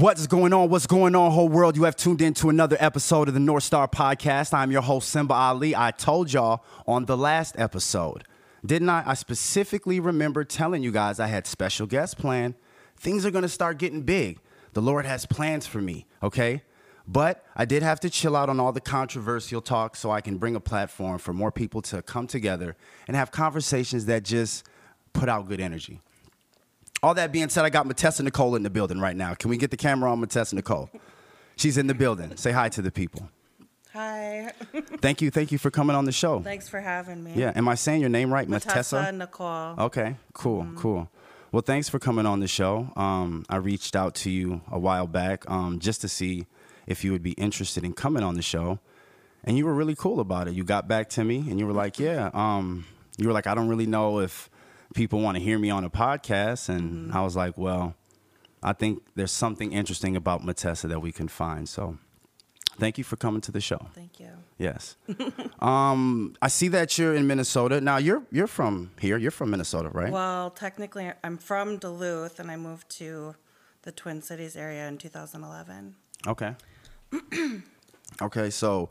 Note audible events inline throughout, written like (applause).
What's going on? What's going on, whole world? You have tuned in to another episode of the North Star Podcast. I'm your host, Simba Ali. I told y'all on the last episode, didn't I? I specifically remember telling you guys I had special guests planned. Things are going to start getting big. The Lord has plans for me, okay? But I did have to chill out on all the controversial talk so I can bring a platform for more people to come together and have conversations that just put out good energy. All that being said, I got Matessa Nicole in the building right now. Can we get the camera on Matessa Nicole? She's in the building. Say hi to the people. Hi. (laughs) Thank you. Thank you for coming on the show. Thanks for having me. Yeah. Am I saying your name right? Matessa Nicole. Okay. Cool. Cool. Well, thanks for coming on the show. Um, I reached out to you a while back um, just to see if you would be interested in coming on the show, and you were really cool about it. You got back to me, and you were like, "Yeah." Um, you were like, "I don't really know if people want to hear me on a podcast," and I was like, "Well, I think there's something interesting about Matessa that we can find." So, thank you for coming to the show. Thank you. Yes. (laughs) um, I see that you're in Minnesota. Now you're you're from here. You're from Minnesota, right? Well, technically, I'm from Duluth, and I moved to the Twin Cities area in 2011. Okay. (clears throat) okay, so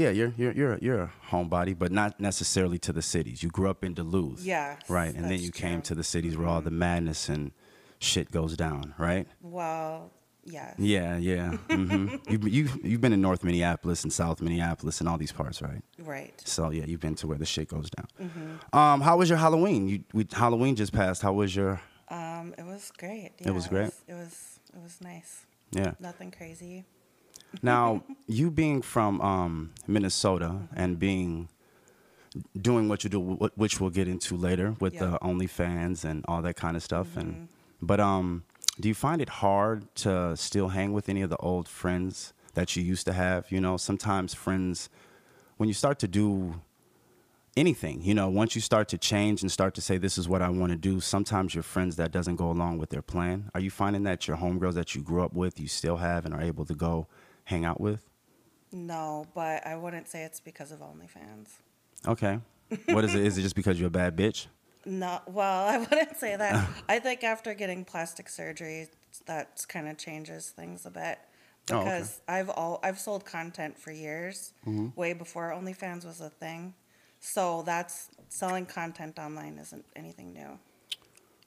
yeah, you're you're you're you're a homebody, but not necessarily to the cities. You grew up in Duluth. Yes, Right, and then you came to the cities where all the madness and shit goes down, right? Well, yeah. Yeah, yeah. hmm you you you've been in North Minneapolis and South Minneapolis and all these parts, right? Right. So yeah, you've been to where the shit goes down. Mm-hmm. Um, how was your Halloween? You we, Halloween just passed. How was your? Um, it was great. It was great? It was, it was nice. Yeah. Nothing crazy. Now, you being from um, Minnesota and being doing what you do, which we'll get into later with Yeah. Mm-hmm. the OnlyFans and all that kind of stuff, and but um, do you find it hard to still hang with any of the old friends that you used to have? You know, sometimes friends, when you start to do anything, you know, once you start to change and start to say this is what I want to do, sometimes your friends that doesn't go along with their plan. Are you finding that your homegirls that you grew up with, you still have and are able to go hang out with? No, but I wouldn't say it's because of OnlyFans. Okay. What is it? Is it just because you're a bad bitch? (laughs) No, well, I wouldn't say that. I think after getting plastic surgery, that kind of changes things a bit Oh, okay. because I've all I've sold content for years, Mm-hmm. way before OnlyFans was a thing. So that's selling content online isn't anything new.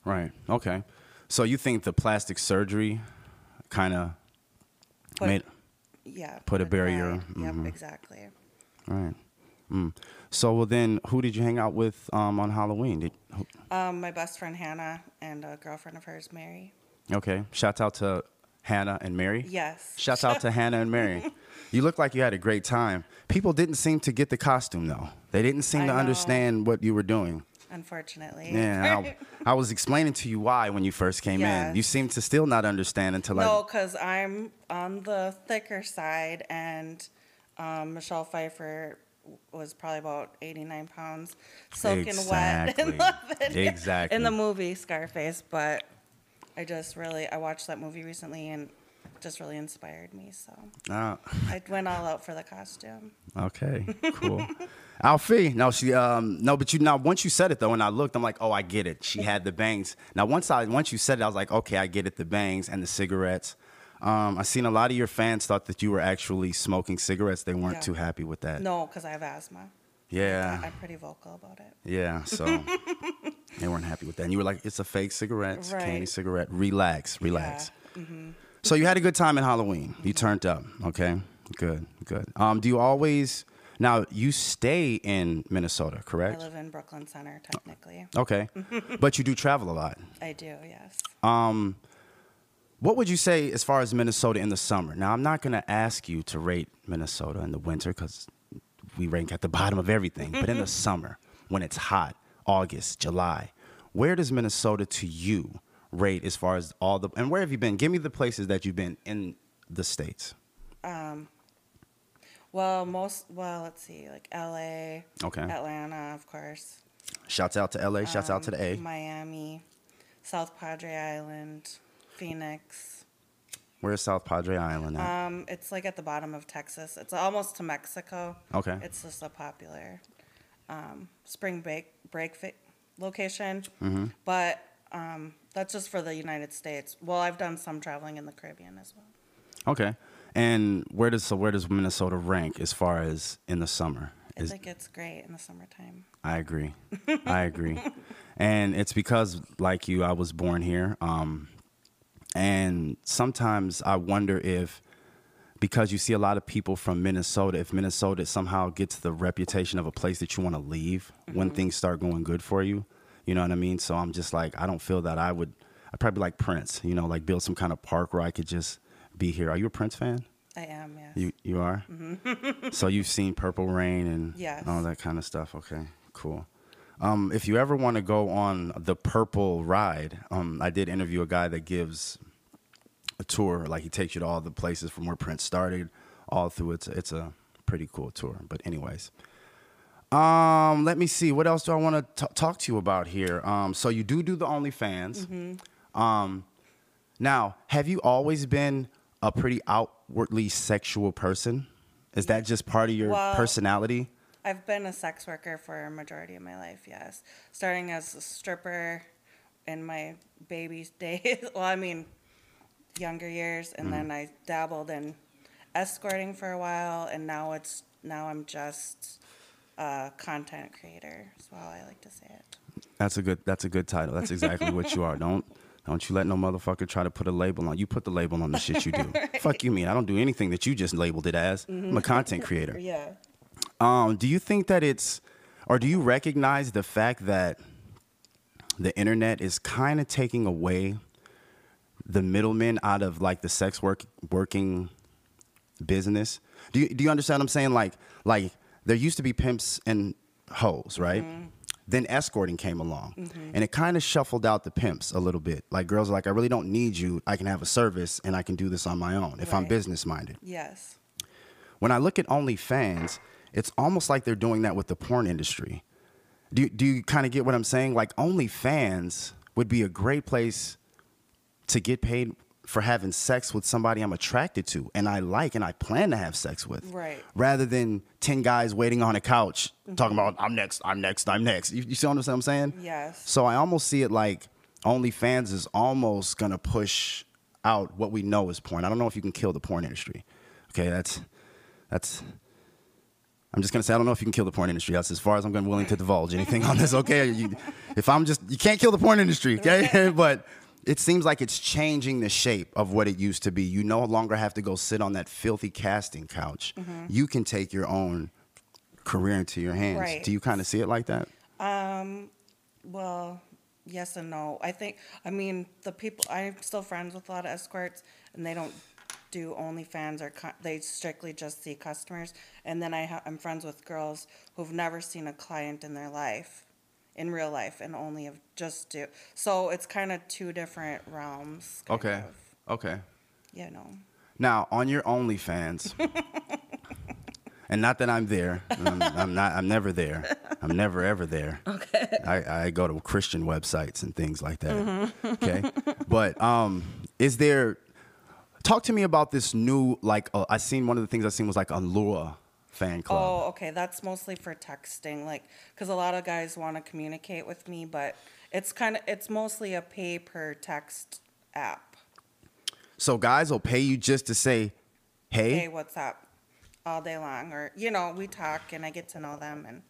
Right. Okay. So you think the plastic surgery kind of made Yeah. Put a barrier, mhm. Yep, exactly. right? Mm. So well, then, who did you hang out with um, on Halloween? Did, who, Um, my best friend Hannah and a girlfriend of hers, Mary. okay. Shout out to Hannah and Mary. Yes. Shouts out to Hannah and Mary. (laughs) You look like you had a great time. People didn't seem to get the costume though. They didn't seem I to know. understand what you were doing. Unfortunately. Yeah, I, (laughs) I was explaining to you why when you first came in. You seemed to still not understand until I. No, because I'm on the thicker side, and um, Michelle Pfeiffer was probably about 89 pounds, soaking wet (laughs) in the Exactly. Exactly. in the movie Scarface. But I just really I watched that movie recently, and just really inspired me. So Ah, I went all out for the costume. okay, (laughs) cool. Alfie, no, she, um, no, but you now once you said it though, and I looked, I'm like, oh, I get it. She had the bangs. Now once I once you said it, I was like, okay, I get it. The bangs and the cigarettes. Um, I seen a lot of your fans thought that you were actually smoking cigarettes. They weren't Yeah. too happy with that. No, because I have asthma. Yeah, I'm pretty vocal about it. yeah. (laughs) So they weren't happy with that. And you were like, it's a fake cigarette, it's a candy cigarette. Relax, relax. Yeah. Mm-hmm. So you had a good time in Halloween. You turned up. Okay. Good. Good. Um, do you always now you stay in Minnesota, correct? I live in Brooklyn Center, technically. Okay. (laughs) but you do travel a lot. I do, yes. Um, what would you say as far as Minnesota in the summer? Now I'm not gonna ask you to rate Minnesota in the winter because we rank at the (laughs) bottom of everything. but in the (laughs) summer, when it's hot, August, July, where does Minnesota to you rate as far as all the and where have you been? Give me the places that you've been in the states. Um, Well, most well, let's see, like L.A., Okay. Atlanta, of course, Shouts out to LA. Shouts out to the A. Um, Miami, South Padre Island, Phoenix. Where's South Padre Island at? Um, it's like at the bottom of Texas. It's almost to Mexico. Okay. It's just a popular um, spring break break location. Mm-hmm. But Um, that's just for the United States. Well, I've done some traveling in the Caribbean as well. Okay. And where does so where does Minnesota rank as far as in the summer? I think it's great in the summertime. I agree. (laughs) I agree. And it's because, like you, I was born here. Um, and sometimes I wonder if, because you see a lot of people from Minnesota, if Minnesota somehow gets the reputation of a place that you want to leave when things start going good for you. You know what I mean? So I'm just like, I don't feel that I would, I'd probably like Prince, you know, like build some kind of park where I could just be here. Are you a Prince fan? I am, yes. You you are. so you've seen Purple Rain and Yes. all that kind of stuff. Okay, cool. Um, if you ever want to go on the Purple ride, um, I did interview a guy that gives a tour. Like he takes you to all the places from where Prince started, all through. It's it's a pretty cool tour. But anyways, um, let me see. What else do I want to talk to you about here? Um, so you do do the OnlyFans. Um, now, have you always been a pretty outwardly sexual person? Is that just part of your Well- personality? I've been a sex worker for a majority of my life, yes. Starting as a stripper in my baby (laughs) days. well, I mean, younger years, and then I dabbled in escorting for a while, and now it's now I'm just a content creator. Is how I like to say it. That's a good. That's a good title. That's exactly what you are. Don't don't you let no motherfucker try to put a label on. You put the label on the shit you do. (laughs) Fuck you, mean I don't do anything that you just labeled it as. I'm a content (laughs) creator. Yeah. Um, do you think that it's, or do you recognize the fact that the internet is kind of taking away the middlemen out of like the sex work working business? Do you do you understand what I'm saying? Like like there used to be pimps and hoes, right? Mm-hmm. Then escorting came along, mm-hmm. and it kind of shuffled out the pimps a little bit. Like girls are like, I really don't need you. I can have a service, and I can do this on my own if I'm business minded Yes. when I look at OnlyFans, it's almost like they're doing that with the porn industry. Do do you kind of get what I'm saying? Like OnlyFans would be a great place to get paid for having sex with somebody I'm attracted to and I like and I plan to have sex with. Right. Rather than 10 guys waiting on a couch mm-hmm. talking about I'm next, I'm next, I'm next. You, you see what I'm saying? Yes. So I almost see it like OnlyFans is almost gonna push out what we know is porn. I don't know if you can kill the porn industry. Okay, that's that's. I'm just gonna say I don't know if you can kill the porn industry. That's as far as I'm gonna willing to divulge anything on this. Okay, you, if I'm just you can't kill the porn industry. Okay, (laughs) (laughs) but it seems like it's changing the shape of what it used to be. You no longer have to go sit on that filthy casting couch. You can take your own career into your hands. Right. Do you kind of see it like that? Um, well, yes and no. I think, I mean, the people, I'm still friends with a lot of escorts, and they don't do OnlyFans or co- they strictly just see customers. And then I ha- I'm friends with girls who've never seen a client in their life, in real life, and only of just do. So it's kind of two different realms. Okay. of, Okay. you know. Now, on your OnlyFans, (laughs) and not that I'm there, I'm, I'm not. I'm never there. I'm never ever there. (laughs) Okay. I, I go to Christian websites and things like that. Okay. But um, is there? Talk to me about this new like. Uh, I seen one of the things I seen was like a Lua fan oh, club. Oh, okay. That's mostly for texting, like, because a lot of guys want to communicate with me, but it's kind of, it's mostly a pay per text app. So guys will pay you just to say, "Hey." Hey, what's up? All day long, or you know, we talk and I get to know them and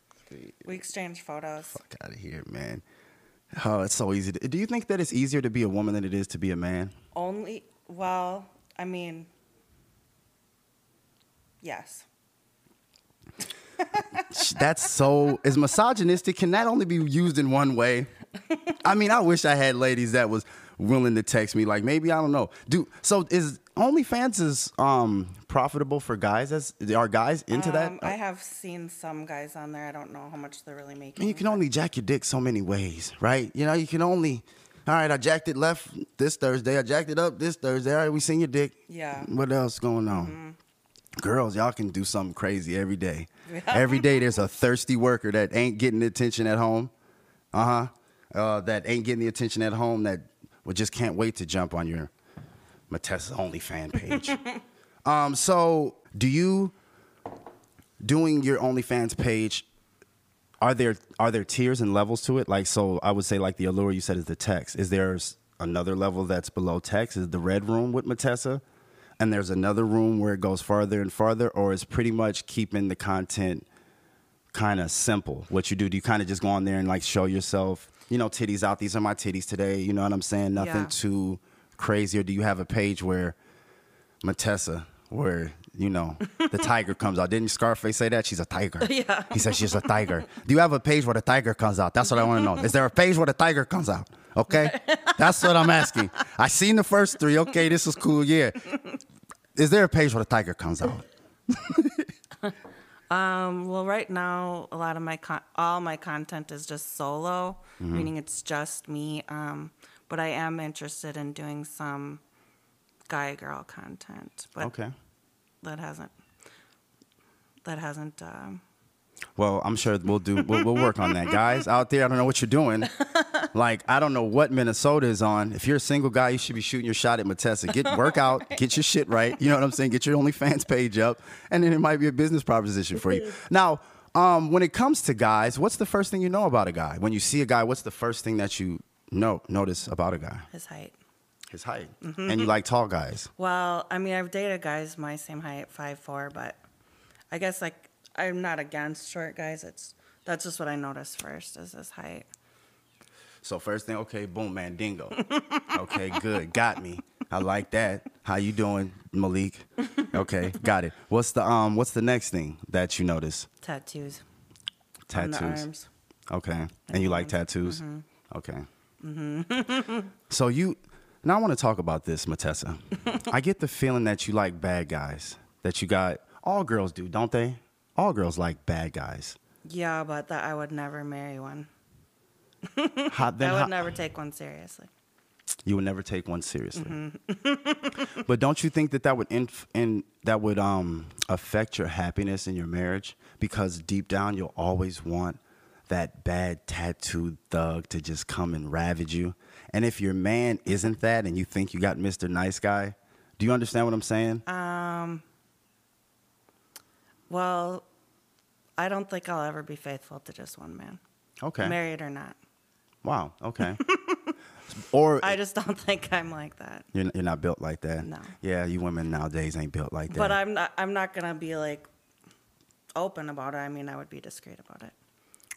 we exchange photos. Fuck out of here, man. Oh, it's so easy. To, do you think that it's easier to be a woman than it is to be a man? Only, well, I mean, yes. That's so is misogynistic. Can that only be used in one way? I mean, I wish I had ladies that was willing to text me. Like maybe I don't know. Do so is OnlyFans is um profitable for guys? As are guys into that? Um, I have seen some guys on there. I don't know how much they're really making. you can only jack your dick so many ways, right? You know, you can only. All right, I jacked it left this Thursday. I jacked it up this Thursday. All right, we seen your dick. Yeah. What else going on? Girls, y'all can do something crazy every day. Every day there's a thirsty worker that ain't getting the attention at home. Uh-huh. Uh That ain't getting the attention at home that well, just can't wait to jump on your Matessa's only fan page. (laughs) um, so do you doing your OnlyFans page? are there are there tiers and levels to it? Like, so I would say like the allure you said is the text. Is there another level that's below text? Is the red room with Matessa, and there's another room where it goes farther and farther, or is pretty much keeping the content kind of simple? What you do? Do you kind of just go on there and like show yourself? You know, titties out. These are my titties today. You know what I'm saying? Nothing Yeah. too crazy. Or do you have a page where Matessa, where you know the (laughs) tiger comes out. Didn't Scarface say that? She's a tiger. (laughs) Yeah. He said she's a tiger. Do you have a page where the tiger comes out? That's what I want to know. Is there a page where the tiger comes out? Okay, that's what I'm asking. I seen the first three. Okay, this is cool. Yeah. Is there a page where the tiger comes out? (laughs) Um, well, right now, a lot of my con- all my content is just solo, Mm-hmm. meaning it's just me. Um, but I am interested in doing some guy girl content, but Okay. that hasn't that hasn't. Um, Well, I'm sure we'll do. We'll, we'll work on that, guys out there. I don't know what you're doing. (laughs) Like, I don't know what Minnesota is on. If you're a single guy, you should be shooting your shot at Matessa. Get work out, (laughs) get your shit right. You know what I'm saying? Get your OnlyFans page up, and then it might be a business proposition for you. (laughs) Now, um, when it comes to guys, what's the first thing you know about a guy? When you see a guy, what's the first thing that you know notice about a guy? his height. His height, and you like tall guys. Well, I mean, I've dated guys my same height, five four, but I guess like I'm not against short guys. It's that's just what I noticed first is his height. So first thing, okay, boom, man, dingo. Okay, good, got me. I like that. How you doing, Malik? Okay, got it. What's the um? What's the next thing that you notice? Tattoos Tattoos. on the arms. Okay, and you like tattoos? Mm-hmm. Okay. (laughs) so you now I want to talk about this, Matessa. I get the feeling that you like bad guys. That you got all girls do, don't they? All girls like bad guys. Yeah, but that I would never marry one. (laughs) I would never take one seriously. you would never take one seriously. Mm-hmm. (laughs) but don't you think that that would inf- in that would um affect your happiness in your marriage because deep down you'll always want that bad tattooed thug to just come and ravage you. And if your man isn't that and you think you got Mr. Nice Guy, do you understand what I'm saying? Um. Well, I don't think I'll ever be faithful to just one man, okay. married or not. Wow, okay. (laughs) or I just don't think I'm like that. you're, you're not built like that. No. Yeah, you women nowadays ain't built like that. But I'm not. I'm not gonna be like open about it. I mean, I would be discreet about it,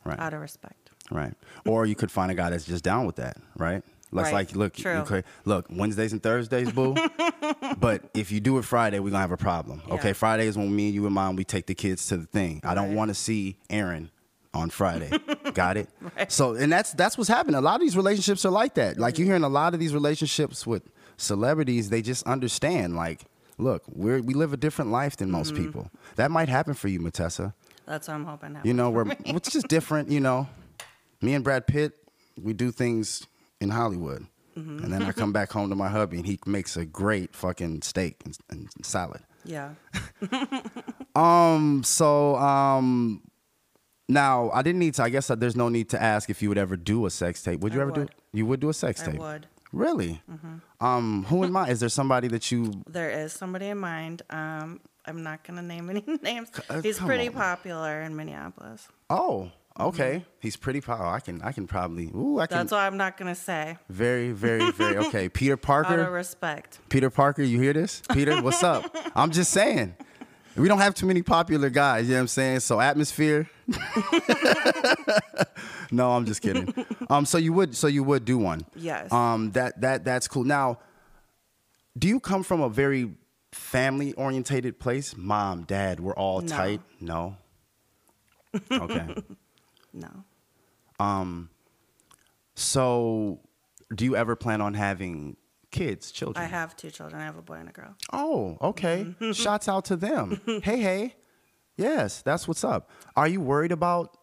right. out of respect. Right. Or you could find a guy that's just down with that, right? Let's Right. like look, True. okay, look, Wednesdays and Thursdays, boo. (laughs) but if you do it Friday, we're gonna have a problem. Okay, Yeah. Friday is when me and you and mom we take the kids to the thing. I don't want to see Aaron on Friday. (laughs) Got it? (laughs) So and that's that's what's happening. A lot of these relationships are like that. Like you're hearing a lot of these relationships with celebrities, they just understand, like, look, we're we live a different life than most Mm-hmm. people. That might happen for you, Matessa. That's what I'm hoping. You know, we're it's just different. You know, me and Brad Pitt, we do things in Hollywood, Mm-hmm. and then I come back home to my hubby, and he makes a great fucking steak and, and salad. Yeah. (laughs) Um, so um, now I didn't need to. I guess uh, there's no need to ask if you would ever do a sex tape. Would you I ever do? would. You would do a sex I tape. would. Mm-hmm. Really? Um, who in mind? Is there somebody that you? There is somebody in mind. Um, I'm not gonna name any (laughs) names. uh, He's come pretty on. popular in Minneapolis. Oh, okay. He's pretty powerful. I can. I can probably. Ooh, I can. That's why I'm not gonna say. very, very, very. Okay, (laughs) Peter Parker. Out of respect. Peter Parker, you hear this? Peter, what's up? (laughs) I'm just saying. We don't have too many popular guys, you know what I'm saying? So atmosphere. (laughs) no, I'm just kidding. Um, so you would so you would do one. Yes. Um, that that that's cool. Now, do you come from a very family orientated place? Mom, dad, we're all No. tight? No. Okay. (laughs) No. Um so do you ever plan on having kids, children? I have two children. I have a boy and a girl. Oh, okay. (laughs) Shouts out to them. hey, hey. Yes, that's what's up. Are you worried about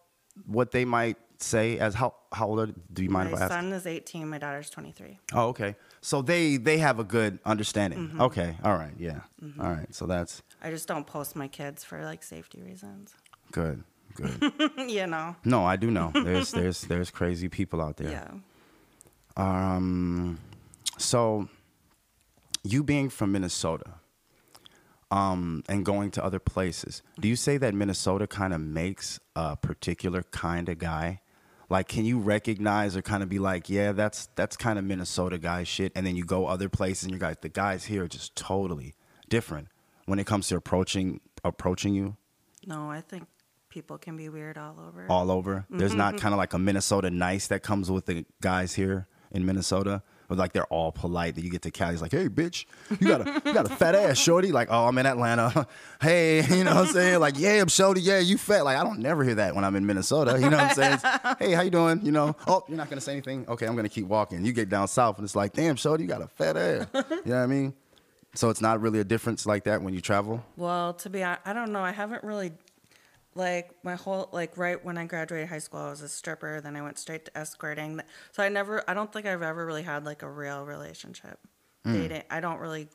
what they might say as how how old are, do you mind my if I ask? My son is 18. My daughter's 23. Oh, okay. So they they have a good understanding. Mm-hmm. Okay. All right. Yeah. All right. So that's I just don't post my kids for like safety reasons. good. Good. (laughs) you know. no, I do know. (laughs) There's there's there's crazy people out there. Yeah. Um, so you being from Minnesota, um, and going to other places. Do you say that Minnesota kind of makes a particular kind of guy? Like, can you recognize or kind of be like, yeah, that's that's kind of Minnesota guy shit, and then you go other places and you guys, the guys here are just totally different when it comes to approaching approaching you No, I think people can be weird all over. all over. There's not kind of like a Minnesota nice that comes with the guys here in Minnesota. Or like they're all polite. That you get to Cali's like, hey, bitch, you got a you got a fat ass, shorty. Like, oh, I'm in Atlanta. (laughs) hey, (laughs) you know what I'm saying? Like, yeah, I'm shorty. Yeah, you fat. Like, I don't never hear that when I'm in Minnesota. You know what I'm saying? It's, (laughs) hey, how you doing? You know? Oh, you're not gonna say anything. Okay, I'm gonna keep walking. You get down south and it's like, damn, shorty, you got a fat ass. You know what I mean? So it's not really a difference like that when you travel. Well, to be honest, I don't know. I haven't really, like, my whole, like, right when I graduated high school, I was a stripper. Then I went straight to escorting. So I never, I don't think I've ever really had, like, a real relationship. Dating. I don't really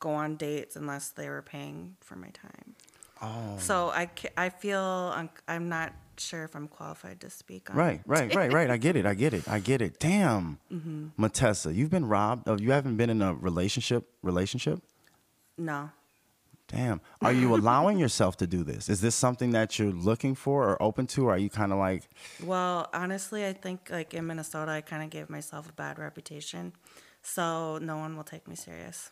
go on dates unless they were paying for my time. Oh. So I, I feel, I'm, I'm not sure if I'm qualified to speak on Right, right, right, right. I get it. I get it. I get it. Damn, Mm-hmm. Matessa, you've been robbed. Of, you haven't been in a relationship. Relationship. No. Damn. Are you allowing yourself to do this? Is this something that you're looking for or open to? Or are you kind of like, Well, honestly, I think like in Minnesota, I kind of gave myself a bad reputation, so no one will take me serious.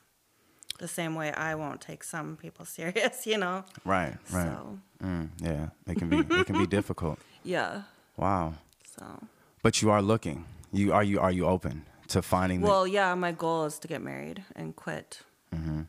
The same way I won't take some people (laughs) serious, you know. right, right? So Mm, yeah, it can be. it can be (laughs) difficult. yeah. Wow. So But you are looking. You are you are you open to finding well, yeah. My goal is to get married and quit. Mm-hmm.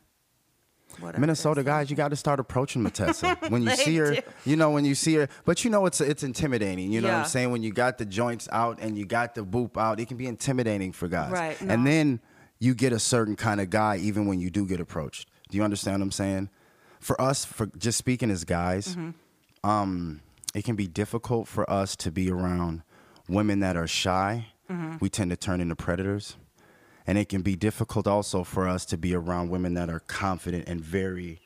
The Minnesota guys? You got to start approaching Matessa (laughs) when you see her. do. You know when you see her, but you know it's it's intimidating. You know what I'm saying? When you got the joints out and you got the boop out, it can be intimidating for guys. Right, And then you get a certain kind of guy even when you do get approached. Do you understand what I'm saying? For us, for just speaking as guys, Mm-hmm. um, it can be difficult for us to be around women that are shy. Mm-hmm. We tend to turn into predators. And it can be difficult also for us to be around women that are confident and very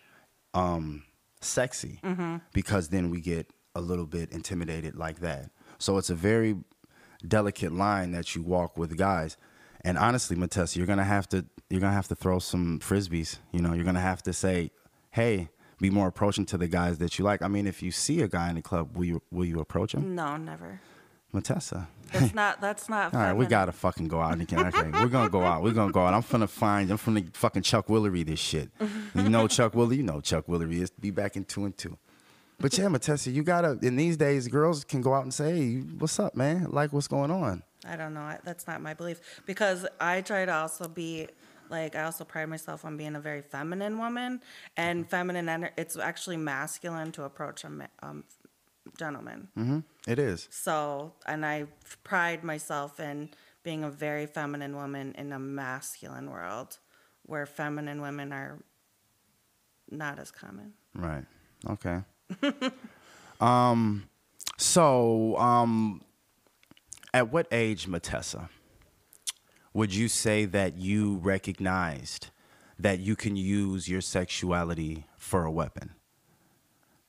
um, sexy Mm-hmm. because then we get a little bit intimidated like that. So it's a very delicate line that you walk with guys. And honestly, Matessa, you're gonna have to you're gonna have to throw some frisbees. You know, you're gonna have to say, "Hey, be more approaching to the guys that you like." I mean, if you see a guy in the club, will you will you approach him, No, never. Matessa? That's (laughs) not. That's not. All right, we gotta fucking go out again. Okay, we're gonna go out. We're gonna go out. I'm finna find. I'm finna fucking Chuck Woolery this shit. (laughs) You know Chuck Woolery. You know Chuck Woolery is. Be back in two and two. But yeah, Matessa, you gotta. In these days, girls can go out and say, "Hey, what's up, man? Like, what's going on?" I don't know. I- That's not my belief because I try to also be like I also pride myself on being a very feminine woman and feminine. Ener- it's actually masculine to approach a ma- um, gentleman. hmm It is. So, and I pride myself in being a very feminine woman in a masculine world where feminine women are not as common. Right. Okay. (laughs) um. So, um, at what age, Matessa, would you say that you recognized that you can use your sexuality for a weapon?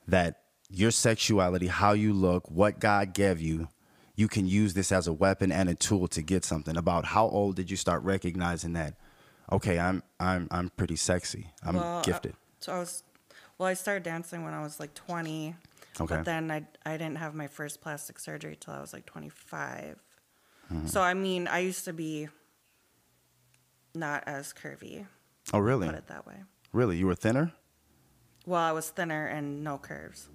That your sexuality, how you look, what God gave you, you can use this as a weapon and a tool to get something. About how old did you start recognizing that? Okay, I'm I'm I'm pretty sexy. I'm Well, gifted. So I was, well, I started dancing when I was like 20. Okay. But then I, I didn't have my first plastic surgery till I was like 25. Mm-hmm. So, I mean, I used to be not as curvy, Oh, really? put it that way. Really, you were thinner. Well, I was thinner and no curves.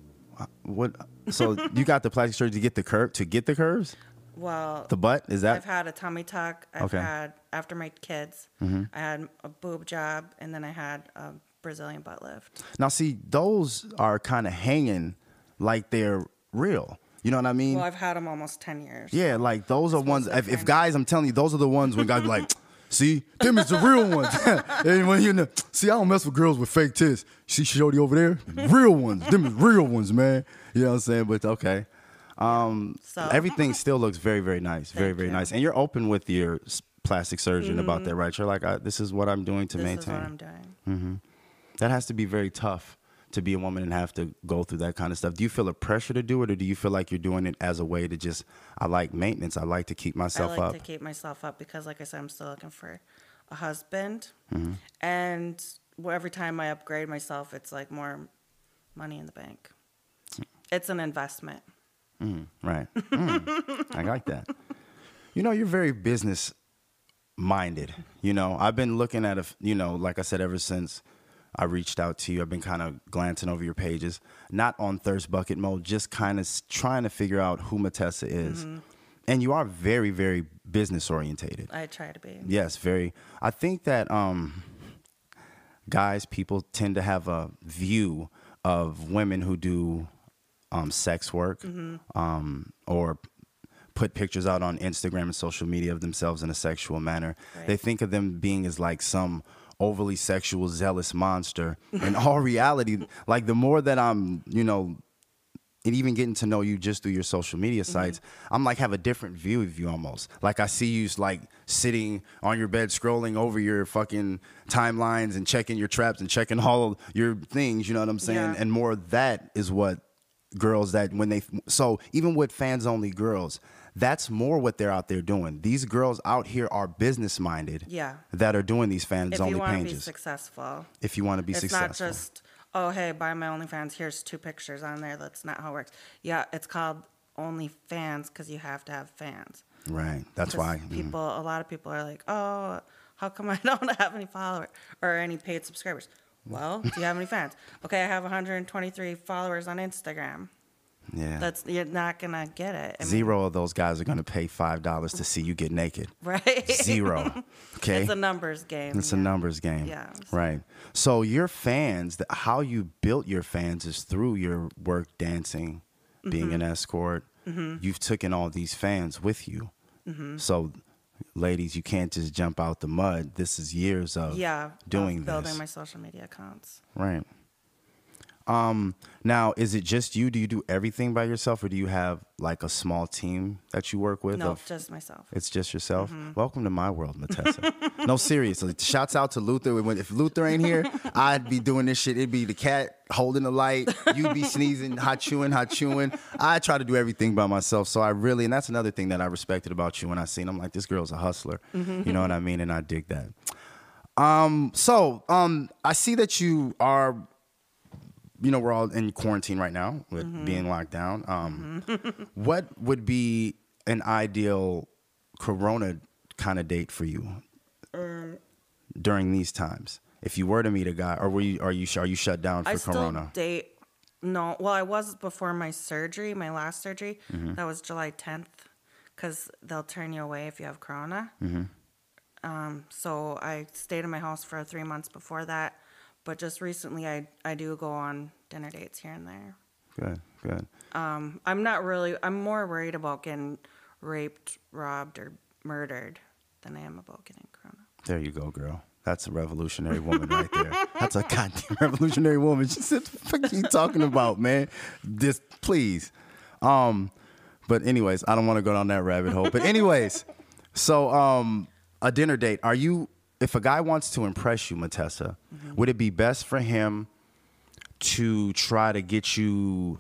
What? So (laughs) you got the plastic surgery to get the curve to get the curves? Well, The butt is that? I've had a tummy tuck. I've Okay. Mm-hmm. had, after my kids, I had a boob job, and then I had a Brazilian butt lift. now, see, those are kind of hanging like they're real. You know what I mean? Well, I've had them almost 10 years. yeah, like those are ones. If, if guys, I'm telling you, those are the ones when guys be like, (laughs) see, them is the real ones. (laughs) and when you know, see, I don't mess with girls with fake tits. See, Shorty over there, real ones. Them is real ones, man. You know what I'm saying? But okay. Um, So- everything still looks very, very nice. Very, Thank very you. nice. And you're open with your plastic surgeon about that, right? You're like, I, this is what I'm doing to This maintain. is what I'm doing. That has to be very tough to be a woman and have to go through that kind of stuff. Do you feel a pressure to do it, or do you feel like you're doing it as a way to just, I like maintenance, I like to keep myself I like up? to keep myself up because, like I said, I'm still looking for a husband. Mm-hmm. And every time I upgrade myself, it's like more money in the bank. It's an investment. Mm, right. Mm, I like that. You know, you're very business minded. You know, I've been looking at a, you know, like I said, ever since I reached out to you, I've been kind of glancing over your pages, not on thirst bucket mode, just kind of trying to figure out who Matessa is. And you are very, very business orientated. I try to be. Yes, very. I think that um, guys, people tend to have a view of women who do um, sex work um, or put pictures out on Instagram and social media of themselves in a sexual manner. Right. They think of them being as like some overly sexual, zealous monster. In all (laughs) reality, like the more that I'm, you know, and even getting to know you just through your social media mm-hmm. sites, I'm like have a different view of you almost. Like I see you like sitting on your bed scrolling over your fucking timelines and checking your traps and checking (laughs) all your things, you know what I'm saying? Yeah. And more of that is what girls that when they so even with fans only girls, that's more what they're out there doing. These girls out here are business minded. Yeah. That are doing these fans If only you want to be pages. successful, if you want to be it's successful. It's not just oh hey buy my OnlyFans. Here's two pictures on there. That's not how it works. Yeah, it's called OnlyFans because you have to have fans. right. That's why. mhm. people a lot of people are like oh how come i (laughs) don't have any followers or any paid subscribers well do you have any fans (laughs) okay i have 123 followers on instagram Yeah. that's you're not gonna get it I mean, Zero of those guys are going to pay five dollars to see you get naked. (laughs) right Zero. Okay. it's a numbers game It's a numbers game. Yeah. Right. So your fans, th- how you built your fans is through your work dancing, being Mm-hmm. an escort. You've taken all these fans with you. Mm-hmm. So, ladies, you can't just jump out the mud. This is years of yeah doing building this. my social media accounts Right. Um, now, is it just you? Do you do everything by yourself, or do you have like a small team that you work with? no of- just myself It's just yourself. Mm-hmm. Welcome to my world, Matessa. no, seriously. Shouts out to Luther. If Luther ain't here, I'd be doing this shit. It'd be the cat holding the light. You'd be sneezing, hot chewing, hot chewing. I try to do everything by myself. So I really, and that's another thing that I respected about you when I seen. I'm like, this girl's a hustler. Mm-hmm. You know what I mean? And I dig that. Um, so um, I see that you are you know, we're all in quarantine right now with Mm-hmm. being locked down. Um, (laughs) what would be an ideal Corona kind of date for you Um, during these times? If you were to meet a guy, or were you are you are you shut down for i still Corona? date no well i was before my surgery my last surgery Mm-hmm. that was july 10th because they'll turn you away if you have corona Mm-hmm. Um, so I stayed in my house for three months before that, but just recently I I do go on dinner dates here and there. Good, good. Um, I'm not really. I'm more worried about getting raped, robbed, or murdered than I am about getting corona. There you go, girl. That's a revolutionary woman right there. That's a goddamn (laughs) revolutionary woman. She said, "What the fuck are you talking about, man? This, please." Um, but anyways, I don't want to go down that rabbit hole. But anyways, so um, a dinner date. Are you? If a guy wants to impress you, Matessa, mm-hmm. would it be best for him to try to get you,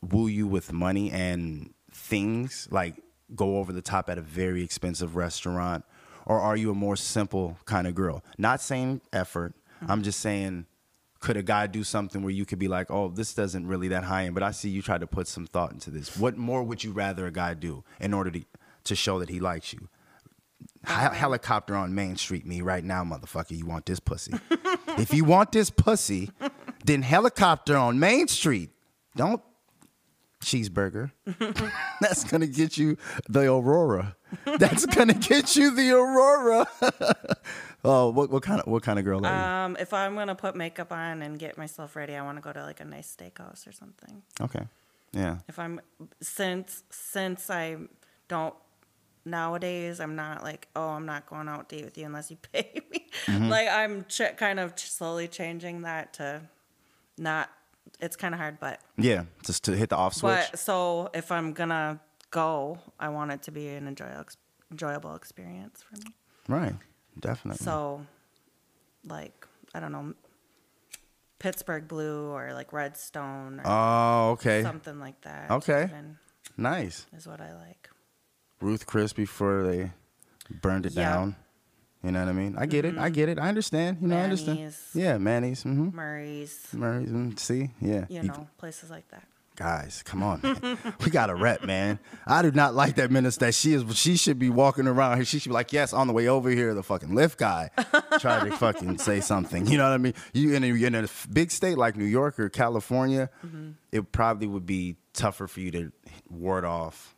woo you with money and things like go over the top at a very expensive restaurant, or are you a more simple kind of girl? Not saying effort. Mm-hmm. I'm just saying, could a guy do something where you could be like, oh, this doesn't really that high end, but I see you try to put some thought into this. What more would you rather a guy do in order to to show that he likes you? Hel- helicopter on Main Street, me right now, motherfucker. You want this pussy? (laughs) if you want this pussy, then helicopter on Main Street. Don't cheeseburger. (laughs) That's gonna get you the Aurora. That's gonna get you the Aurora. (laughs) oh, what, what kind of what kind of girl are you? Um, if I'm gonna put makeup on and get myself ready, I want to go to like a nice steakhouse or something. okay, yeah, If I'm since since I don't nowadays, I'm not like oh I'm not going out to eat with you unless you (laughs) pay me. Mm-hmm. Like I'm ch- kind of slowly changing that to not. It's kind of hard, but yeah. Just to hit the off switch. But so if I'm gonna go, I want it to be an enjoyable enjoyable experience for me. right, definitely. So, like I don't know, Pittsburgh Blue or like Redstone or oh, okay, something like that. Okay. even nice. is what I like. Ruth Chris before they burned it Yeah. down. You know what I mean? I get it. I get it. I understand. You know, I understand. Yeah, Manny's. Mm-hmm. Murray's, Murray's. mm, See, yeah. you know, places like that. guys, come on, man. (laughs) we got a rep, man. I do not like that minister. That she is. She should be walking around here. She should be like, yes, on the way over here, the fucking Lyft guy tried to fucking say (laughs) something. You know what I mean? You in a, in a big state like New York or California, it probably would be tougher for you to ward off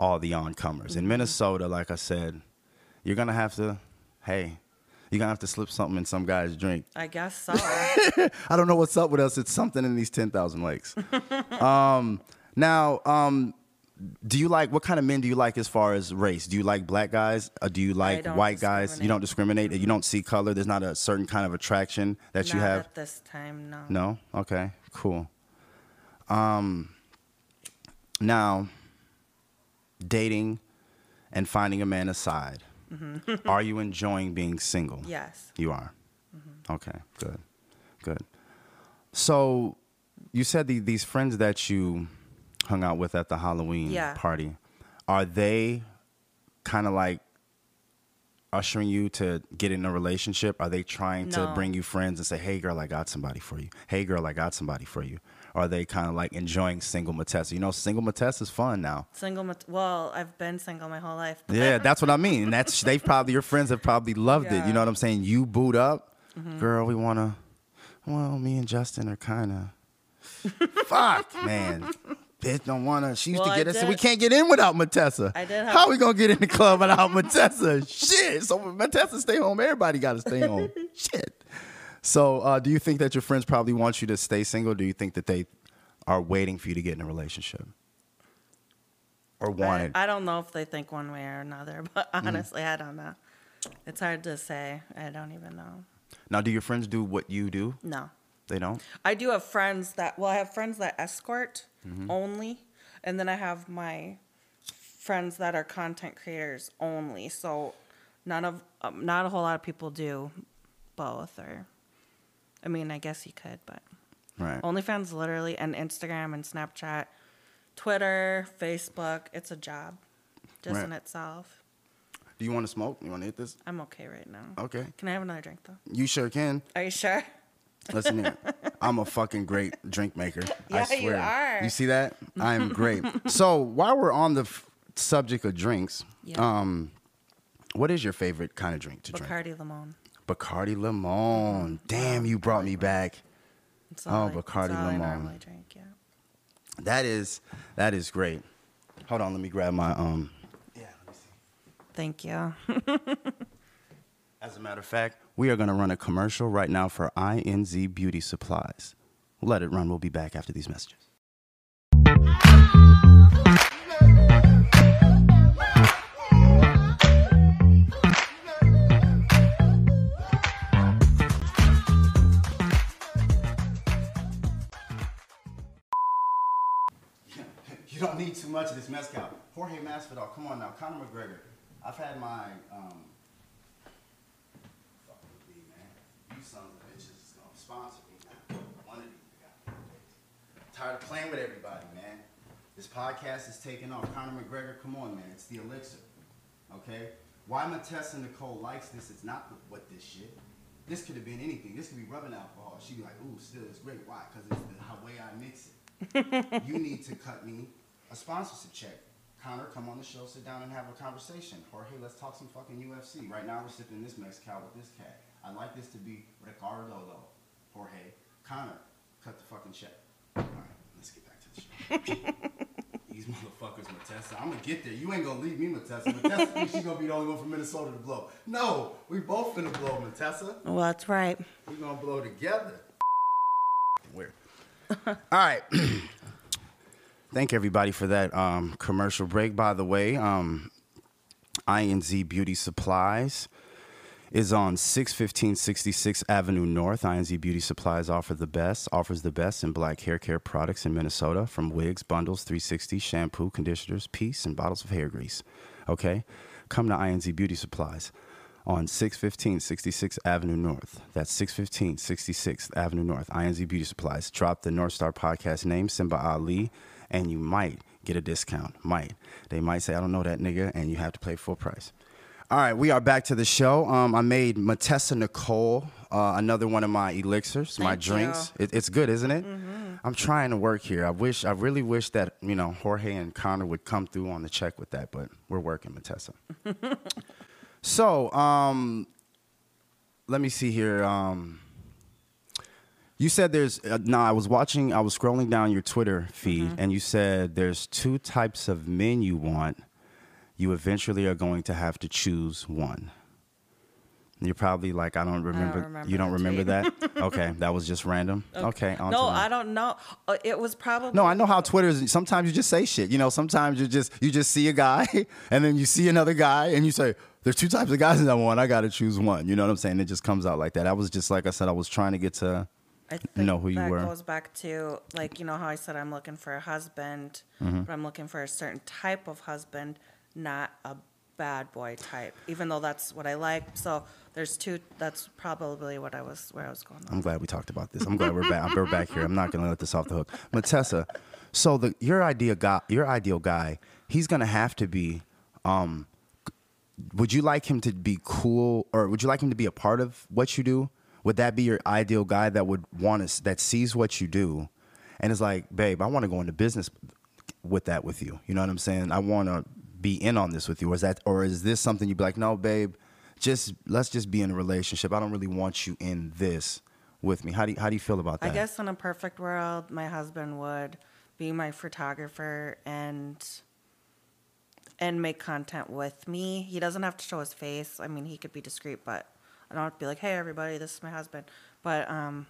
all the oncomers. In Minnesota, like I said, you're gonna have to. Hey, you're gonna have to slip something in some guy's drink. I guess so. (laughs) I don't know what's up with us. It's something in these 10,000 lakes. (laughs) um, now, um, do you like, what kind of men do you like as far as race? Do you like black guys? Or do you like white guys? You don't discriminate? You don't see color? There's not a certain kind of attraction that Not you have? at this time, no. No? Okay, cool. Um, now, dating and finding a man aside, mm-hmm. are you enjoying being single? Yes. You are. Mm-hmm. Okay, good, good. So, you said the, these friends that you hung out with at the Halloween Yeah. party, are they kind of like ushering you to get in a relationship? Are they trying to bring you friends and say, "Hey, girl, I got somebody for you. Hey, girl, I got somebody for you"? Are they kind of like enjoying single Matessa? You know, single Matessa is fun now. Single, mat- well, I've been single my whole life. Yeah, (laughs) that's what I mean. And that's they've probably your friends have probably loved it. You Mm-hmm. know what I'm saying? You boot up, girl. We wanna. Well, me and Justin are kind of. (laughs) fuck, man. Bitch don't wanna. She used Well, to I get us. and did- We can't get in without Matessa. I did How we gonna get in the club without Matessa? Shit. So Matessa stay home. Everybody got to stay home. (laughs) Shit. So, uh, do you think that your friends probably want you to stay single? Do you think that they are waiting for you to get in a relationship, or I, wanted? I don't know if they think one way or another, (laughs) but Mm-hmm. honestly, I don't know. It's hard to say. I don't even know. now, do your friends do what you do? No. They don't. I do have friends that, well, I have friends that escort Mm-hmm. only, and then I have my friends that are content creators only. So none of, um, not a whole lot of people do both, or, I mean, I guess you could, but Right. OnlyFans literally, and Instagram and Snapchat, Twitter, Facebook, it's a job just Right. in itself. Do you want to smoke? You want to hit this? I'm okay right now. Okay. Can I have another drink though? You sure can. Are you sure? Listen here. I'm a fucking great drink maker. (laughs) I Yeah, you swear. are. You see that? I am great. (laughs) so while we're on the f- subject of drinks, Yeah. um, what is your favorite kind of drink to drink? Bacardi Limon. Bacardi Limon. Damn, you brought me back. It's Oh, all I- Bacardi it's all Limon. normally drink, yeah. That is that is great. Hold on, let me grab my um. Yeah, let me see. Thank you. (laughs) As a matter of fact, we are going to run a commercial right now for INZ Beauty Supplies. Let it run. We'll be back after these messages. Too much of this mezcal. Jorge Masvidal, come on now. Conor McGregor. I've had my um. Fuck with me, man. You sons of bitches is gonna sponsor me now. One of. Tired of playing with everybody, man. This podcast is taking off. Conor McGregor, come on, man. It's the elixir. Okay? Why Matessa Nicole likes this, it's not what this shit. This could have been anything. This could be rubbing alcohol. She'd be like, ooh, still, it's great. Why? Because it's the way I mix it. (laughs) you need to cut me a sponsorship check. Conor, come on the show, sit down and have a conversation. Jorge, let's talk some fucking UFC. Right now, we're sipping this Mezcal with this cat. I'd like this to be Ricardo, though. Jorge, Conor, cut the fucking check. All right, let's get back to the show. (laughs) These motherfuckers, Matessa. I'm gonna get there. You ain't gonna leave me, Matessa. Matessa thinks she gonna be the only one from Minnesota to blow. No, we both gonna blow, Matessa. Well, that's right. We're gonna blow together. Weird. (laughs) All right. (clears throat) Thank everybody for that um, commercial break. By the way, um, INZ Beauty Supplies is on 61566 Avenue North. INZ Beauty Supplies offer the best, offers the best in black hair care products in Minnesota from wigs, bundles, 360, shampoo, conditioners, peace, and bottles of hair grease. Okay? Come to INZ Beauty Supplies on 61566 Avenue North. That's 61566 Avenue North. INZ Beauty Supplies. Drop the North Star podcast name, Simba Ali, and you might get a discount. Might. They might say, I don't know that nigga, and you have to pay full price. All right, we are back to the show. Um, I made Matessa Nicole, uh, another one of my elixirs, my Thank drinks. It, it's good, isn't it? I'm trying to work here. I wish, I really wish that you know Jorge and Conor would come through on the check with that, but we're working, Matessa. (laughs) so, um, let me see here. Um, you said there's uh, no. I was watching. I was scrolling down your Twitter feed, Mm-hmm. and you said there's two types of men you want. You eventually are going to have to choose one. You're probably like, I don't remember. remember you don't remember tweet. that? (laughs) okay, that was just random. Okay, on No, I don't know. Uh, It was probably no, I know how Twitter is. Sometimes you just say shit. You know, sometimes you just you just see a guy, (laughs) and then you see another guy, and you say, "There's two types of guys in that one. I got to choose one." You know what I'm saying? It just comes out like that. I was just like I said. I was trying to get to. I think know who you that were. goes back to like you know how I said I'm looking for a husband, Mm-hmm. but I'm looking for a certain type of husband, not a bad boy type. Even though that's what I like. So there's two. That's probably what I was where I was going. I'm glad we talked about this. I'm glad we're back. We're back here. I'm not gonna let this off the hook. Matessa, so the your idea guy, your ideal guy, he's gonna have to be. Um, would you like him to be cool, or would you like him to be a part of what you do? Would that be your ideal guy that would want to that sees what you do, and is like, babe, I want to go into business with that with you. You know what I'm saying? I want to be in on this with you. Or is that, or is this something you'd be like, no, babe, just let's just be in a relationship. I don't really want you in this with me. How do you, how do you feel about that? I guess in a perfect world, my husband would be my photographer and and make content with me. He doesn't have to show his face. I mean, he could be discreet, but I don't have to be like, "Hey, everybody, this is my husband." But um,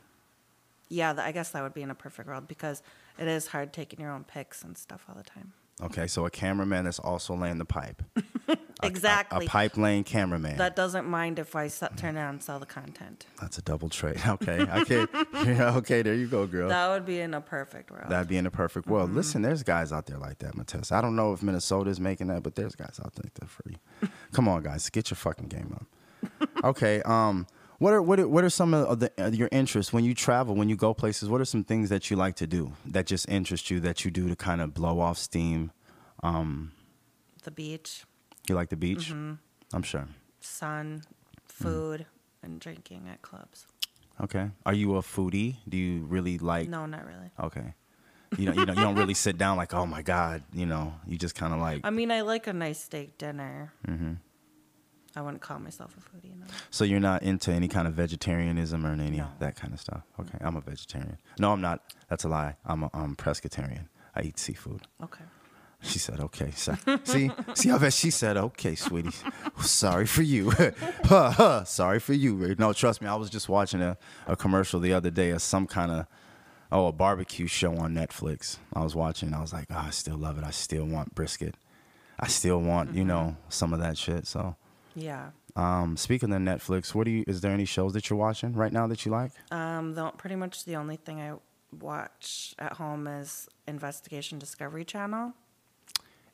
yeah, th- I guess that would be in a perfect world because it is hard taking your own pics and stuff all the time. Okay, so a cameraman that's also laying the pipe. (laughs) A- exactly. A, pipe laying cameraman. that doesn't mind if I turn around and sell the content. That's a double trade. (laughs) Okay, okay, (laughs) yeah, okay. There you go, girl. That would be in a perfect world. That'd be in a perfect world. Mm-hmm. Listen, there's guys out there like that, Matessa. I don't know if Minnesota's making that, but there's guys out there that for you. Come on, guys, get your fucking game up. Okay, um, what are what are, what are some of the, uh, your interests when you travel, when you go places? What are some things that you like to do that just interest you that you do to kind of blow off steam? the beach, You like the beach? Mm-hmm. I'm sure. sun, food, and drinking at clubs. Okay. Are you a foodie? Do you really like? No, not really. Okay. You don't, you know, you don't really sit down like, oh my god, you know. You just kind of like. I mean, I like a nice steak dinner. Mm-hmm. I wouldn't call myself a foodie. No. So you're not into any kind of vegetarianism or any No. of that kind of stuff. Okay, I'm a vegetarian. No, I'm not. That's a lie. I'm a I'm pescatarian. I eat seafood. Okay. She said, "Okay." So, see, see how that she said, "Okay, sweetie. Sorry for you. (laughs) huh, huh, Sorry for you." No, trust me. I was just watching a, a commercial the other day of some kind of oh a barbecue show on Netflix. I was watching. I was like, oh, I still love it. I still want brisket. I still want you mm-hmm. know some of that shit. So, Yeah. um, speaking of Netflix, what do you? Is there any shows that you're watching right now that you like? Um, the, pretty much the only thing I watch at home is Investigation Discovery Channel.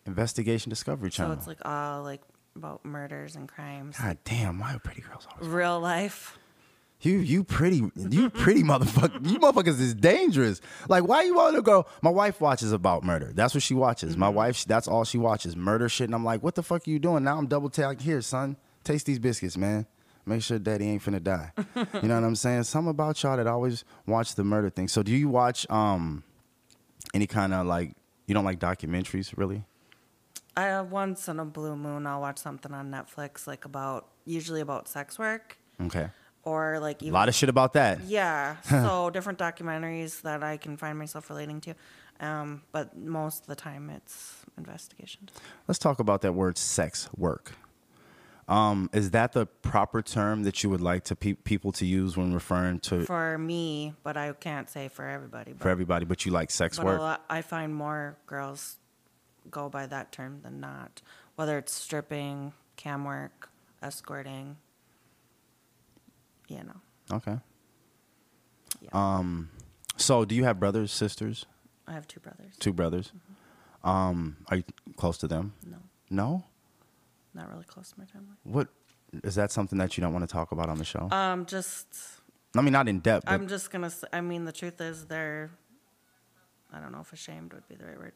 Investigation Discovery Channel. So it's like all like about murders and crimes. God damn, why are pretty girls always? Real life. You you pretty you pretty motherfucker. You motherfuckers is dangerous. Like why you want to go? My wife watches about murder. That's what she watches. My wife that's all she watches murder shit. And I'm like, what the fuck are you doing? Now I'm double tagging here, son. Taste these biscuits, man. Make sure daddy ain't finna die. (laughs) you know what I'm saying? Something about y'all that always watch the murder thing. So do you watch um any kind of like you don't like documentaries really? I uh, once in a blue moon, I'll watch something on Netflix like about usually about sex work Okay. Or like A lot of shit about that. Yeah, (laughs) so different documentaries that I can find myself relating to, um, but most of the time it's investigations. Let's talk about that word sex work. Um, is that the proper term that you would like to pe- people to use when referring to for, For me, but I can't say for everybody. But, everybody? But you like sex work? lot, I find more girls go by that term than not, whether it's stripping, cam work, escorting. You know, Okay. yeah. Um, so do you have brothers, sisters, I have two brothers. two brothers? Um, are you close to them? No, No. not really close to my family. What is that something that you don't want to talk about on the show? Um, just I mean, not in depth. I'm just gonna. I mean, the truth is, they're. I don't know if ashamed would be the right word.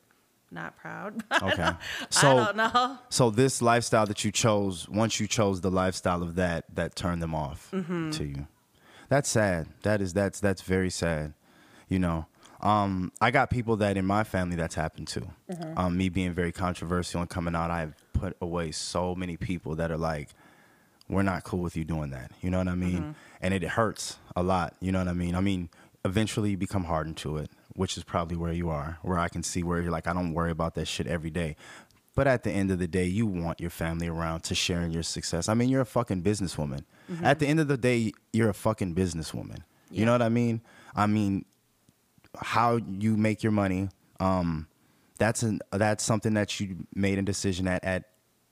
Not proud. (laughs) Okay. So I don't know. So this lifestyle that you chose, once you chose the lifestyle of that, that turned them off Mm-hmm. to you. That's sad. That is that's that's very sad. You know, um, I got people that in my family that's happened to. Mm-hmm. Um, me being very controversial and coming out, I've put away so many people that are like, we're not cool with you doing that. You know what I mean? Mm-hmm. And it hurts a lot. You know what I mean? I mean, eventually you become hardened to it, which is probably where you are, where I can see where you're like, I don't worry about that shit every day. But at the end of the day, you want your family around to share in your success. I mean, you're a fucking businesswoman. At the end of the day, you're a fucking businesswoman. You know what I mean? I mean, how you make your money, um, that's an that's something that you made a decision at at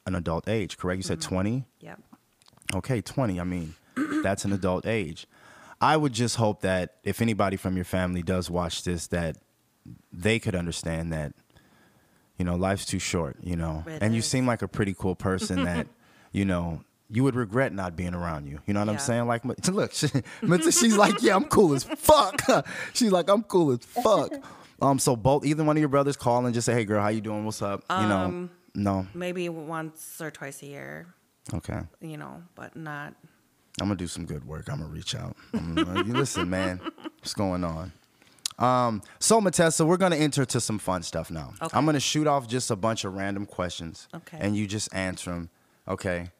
an adult age, correct? You said 20? Yep. Okay, 20. I mean, (clears throat) that's an adult age. I would just hope that if anybody from your family does watch this, that they could understand that, you know, life's too short, you know. And you seem like a pretty cool person that, (laughs) you know, you would regret not being around you. You know what I'm saying? Like, (laughs) look, she, she's like, yeah, I'm cool as fuck. (laughs) she's like, I'm cool as fuck. Um, so both, either one of your brothers call and just say, hey, girl, how you doing? What's up? You know, Um, no. Maybe once or twice a year, Okay. you know, but not. I'm gonna do some good work. I'm gonna reach out. Gonna- you listen, man, what's going on? Um, so Matessa, we're gonna enter to some fun stuff now. Okay. I'm gonna shoot off just a bunch of random questions, Okay. and you just answer them, okay,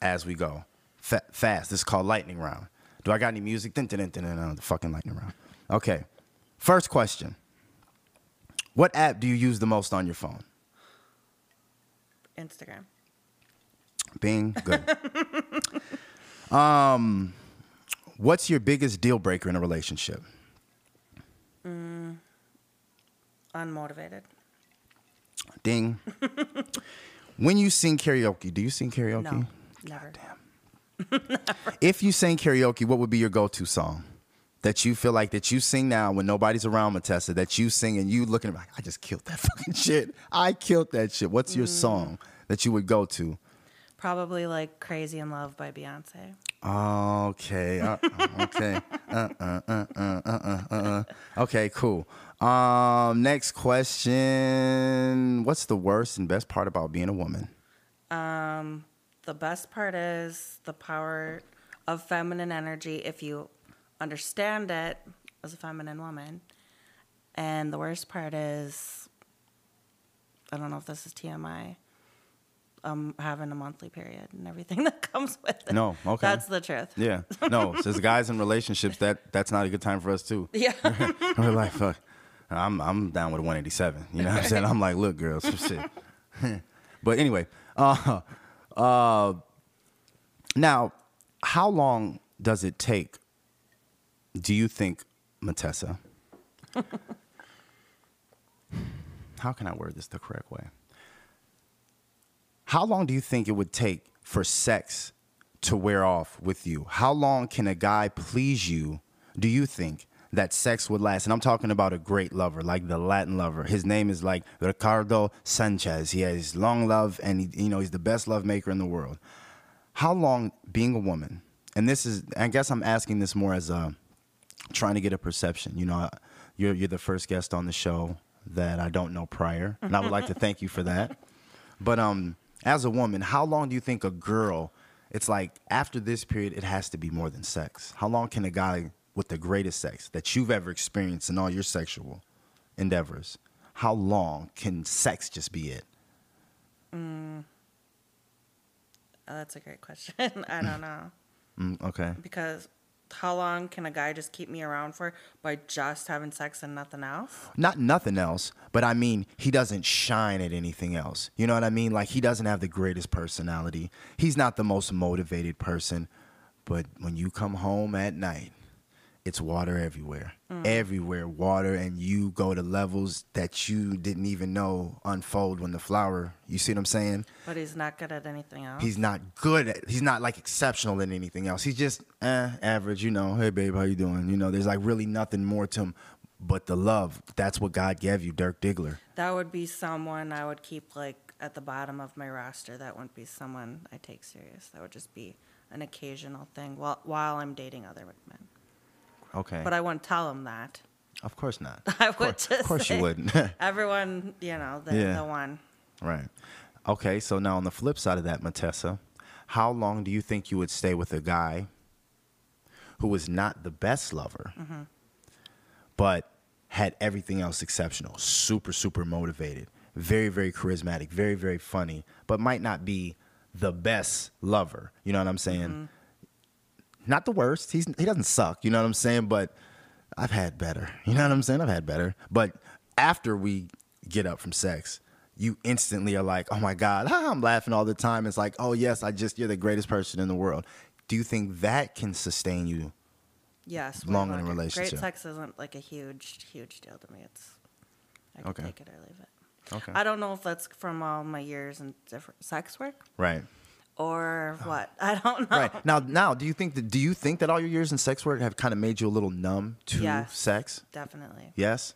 as we go, Fa- fast. This is called lightning round. Do I got any music? Dun, dun, dun, dun, the fucking lightning round. Okay. First question. What app do you use the most on your phone? Instagram. Bing. Good. (laughs) um, what's your biggest deal breaker in a relationship? Mm, Unmotivated. Ding. (laughs) when you sing karaoke, do you sing karaoke? No, never. (laughs) If you sang karaoke, what would be your go-to song that you feel like that you sing now when nobody's around, Matessa? That you sing and you looking like I just killed that (laughs) fucking shit. I killed that shit. What's your song that you would go to? Probably like "Crazy in Love" by Beyonce. Okay. Uh, (laughs) okay. Uh, uh, uh, uh, uh, uh, uh. Okay. Cool. Um. Next question. What's the worst and best part about being a woman? Um, the best part is the power of feminine energy if you understand it as a feminine woman. And the worst part is, I don't know if this is TMI. Um, having a monthly period and everything (laughs) that comes with it. No, okay. That's the truth. Yeah. No. (laughs) Says guys in relationships that that's not a good time for us too. Yeah. (laughs) We're like, fuck. I'm I'm down with 187. You know what I'm saying? I'm like, look, girls, shit. but anyway, uh, uh, now, how long does it take? Do you think, Matessa? how can I word this the correct way? How long do you think it would take for sex to wear off with you? How long can a guy please you, do you think, that sex would last? And I'm talking about a great lover, like the Latin lover. His name is like Ricardo Sanchez. He has long love and he, you know, he's the best love maker in the world. How long being a woman, and this is, I guess I'm asking this more as a, trying to get a perception. You know, you're, you're the first guest on the show that I don't know prior, and I would like to thank you for that. But um, as a woman, how long do you think a girl? It's like after this period, it has to be more than sex. How long can a guy with the greatest sex that you've ever experienced in all your sexual endeavors? How long can sex just be it? Oh, that's a great question. (laughs) I don't know. Mm, okay. Because how long can a guy just keep me around for by just having sex and nothing else? not nothing else, but I mean, he doesn't shine at anything else. You know what I mean? Like he doesn't have the greatest personality. He's not the most motivated person, but when you come home at night, it's water everywhere. Everywhere water and you go to levels that you didn't even know unfold when the flower, you see what I'm saying? But he's not good at anything else. He's not good at he's not like exceptional in anything else. He's just eh, average, you know. Hey babe, how you doing? You know, there's like really nothing more to him but the love. That's what God gave you, Dirk Diggler. that would be someone I would keep like at the bottom of my roster. That wouldn't be someone I take serious. That would just be an occasional thing while while I'm dating other women. Okay. But I wouldn't tell him that. Of course not. (laughs) I Of would just of course you wouldn't. (laughs) Everyone, you know, the, Yeah. the one. right. Okay, so now on the flip side of that, Matessa, how long do you think you would stay with a guy who was not the best lover, Mm-hmm. but had everything else exceptional? Super, super motivated, very, very charismatic, very, very funny, but might not be the best lover. You know what I'm saying? Not the worst. He's he doesn't suck. You know what I'm saying? But I've had better. You know what I'm saying? I've had better. But after we get up from sex, you instantly are like, oh my God, (laughs) I'm laughing all the time. It's like, oh yes, I just, you're the greatest person in the world. Do you think that can sustain you? Yes. Long in a relationship. Great sex isn't like a huge, huge deal to me. It's I can Okay. take it or leave it. Okay. I don't know if that's from all my years in different sex work Right. Or what. (laughs) I don't know. Right. Now, now, do you think that, do you think that all your years in sex work have kind of made you a little numb to Yes. sex? Definitely. Yes.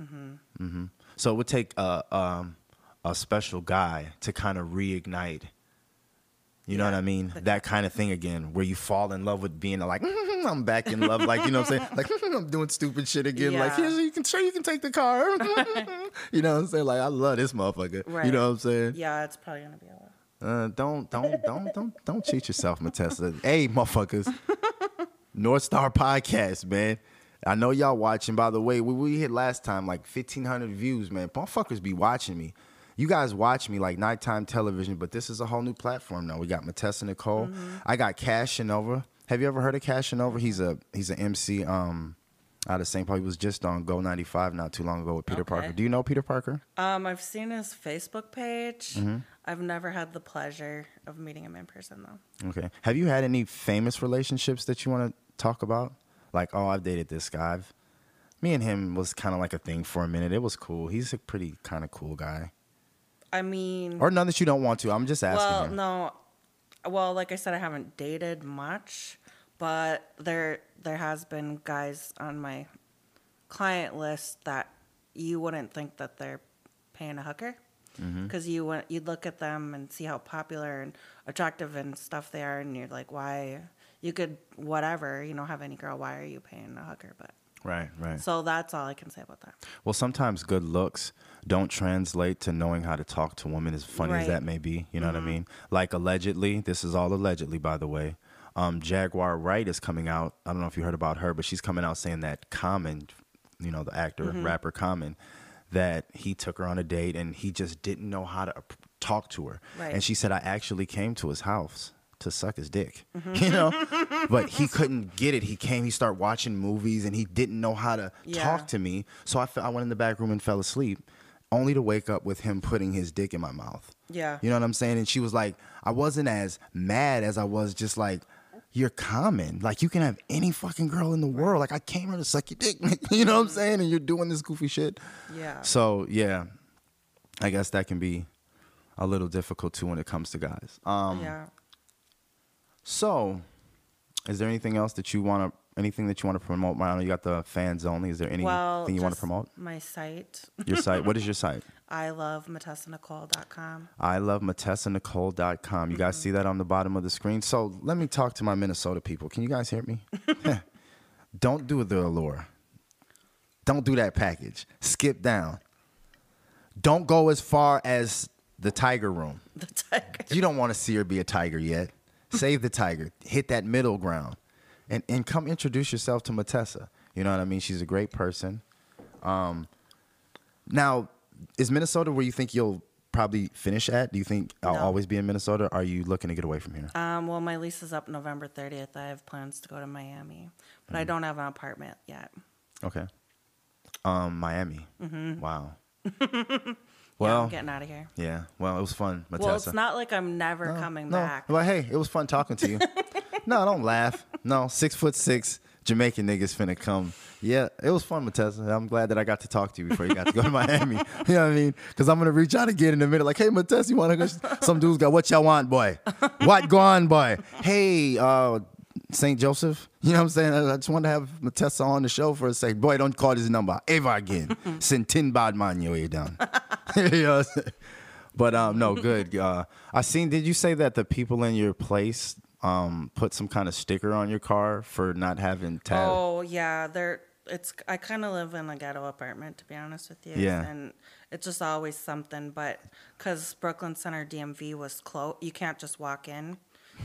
Mm-hmm. Mm-hmm. So it would take a um, a special guy to kind of reignite. You know what I mean? That kind of thing again, where you fall in love with being like, (laughs) I'm back in love, like you know what I'm saying? (laughs) Like I'm doing stupid shit again. Like Yeah. here's you can sure you can take the car. you know what I'm saying? Like I love this motherfucker. You Right. know what I'm saying? Yeah, it's probably gonna be a lot. Uh, don't don't don't don't don't cheat yourself, Matessa. hey, motherfuckers. North Star Podcast, man. I know y'all watching. By the way, we, we hit last time like fifteen hundred views, man. Motherfuckers be watching me. You guys watch me like nighttime television, but this is a whole new platform now. We got Matessa Nicole. I got Cash Over. Have you ever heard of Cash Over? He's a he's an MC um out of St. Paul. He was just on Go 95 not too long ago with Peter Okay. Parker. Do you know Peter Parker? Um, I've seen his Facebook page. Mm-hmm. I've never had the pleasure of meeting him in person though. Okay. Have you had any famous relationships that you want to talk about? Like, oh, I've dated this guy. I've, me and him was kind of like a thing for a minute. It was cool. He's a pretty kind of cool guy. I mean, Or none that you don't want to. I'm just asking. well, here. no, well, like I said, I haven't dated much, but there there has been guys on my client list that you wouldn't think that they're paying a hooker. Because you went you'd look at them and see how popular and attractive and stuff they are, and you're like, why? You could whatever, you know, have any girl. Why are you paying a hooker? But Right, right. so that's all I can say about that. Well, sometimes good looks don't translate to knowing how to talk to women, as funny as Right. Mm-hmm. that may be. You know what I mean? Like, allegedly, this is all allegedly, by the way. Um, Jaguar Wright is coming out. I don't know if you heard about her, but she's coming out saying that Common, you know, the actor, Mm-hmm. rapper Common, that he took her on a date and he just didn't know how to talk to her. Right. And she said, I actually came to his house to suck his dick, Mm-hmm. (laughs) you know? but he couldn't get it. He came, he started watching movies and he didn't know how to Yeah. talk to me. So I, fe- I went in the back room and fell asleep, only to wake up with him putting his dick in my mouth. Yeah. You know what I'm saying? And she was like, I wasn't as mad as I was just like, you're Common. Like you can have any fucking girl in the world. Like I came here to suck your dick. (laughs) you know what I'm saying? And you're doing this goofy shit. Yeah. So yeah, I guess that can be a little difficult too when it comes to guys. Um, yeah. So, is there anything else that you want to? Anything that you want to promote? Know you got the fans only. Is there anything Well, you want to promote? My site, Your site. What is your (laughs) site? I love matessanicole.com. I love matessanicole.com. You guys mm-hmm. see that on the bottom of the screen? So let me talk to my Minnesota people. Can you guys hear me? (laughs) Don't do the allure. Don't do that package. Skip down. Don't go as far as the tiger room. The tiger. You don't want to see her be a tiger yet. (laughs) Save the tiger. Hit that middle ground. And and come introduce yourself to Matessa. You know what I mean? She's a great person. Um now, is Minnesota where you think you'll probably finish at? Do you think I'll No. always be in Minnesota? Or are you looking to get away from here? Um, well, my lease is up November 30th. I have plans to go to Miami, but Mm. I don't have an apartment yet. Okay. Um, Miami. Wow. Mm-hmm. (laughs) yeah, well, I'm getting out of here. yeah. Well, it was fun, Matessa. Well, it's not like I'm never coming no. back. Well, hey, it was fun talking to you. (laughs) no, don't laugh. No, six foot six Jamaican niggas finna come. Yeah, it was fun, Matessa. I'm glad that I got to talk to you before you got to go to Miami. (laughs) You know what I mean? Because I'm gonna reach out again in a minute. Like, hey, Matessa, you wanna go? Some dudes got what y'all want, boy. What gone, boy? Hey, uh, St. Joseph. You know what I'm saying? I just wanted to have Matessa on the show for a second. Boy, don't call this number ever again. (laughs) Send tin bad man your way down. (laughs) you know what I'm saying? But um, no, good. Uh, I seen. Did you say that the people in your place um put some kind of sticker on your car for not having tab? Oh yeah, they're it's I kind of live in a ghetto apartment to be honest with you. Yeah. And it's just always something. But because Brooklyn Center DMV was closed, you can't just walk in.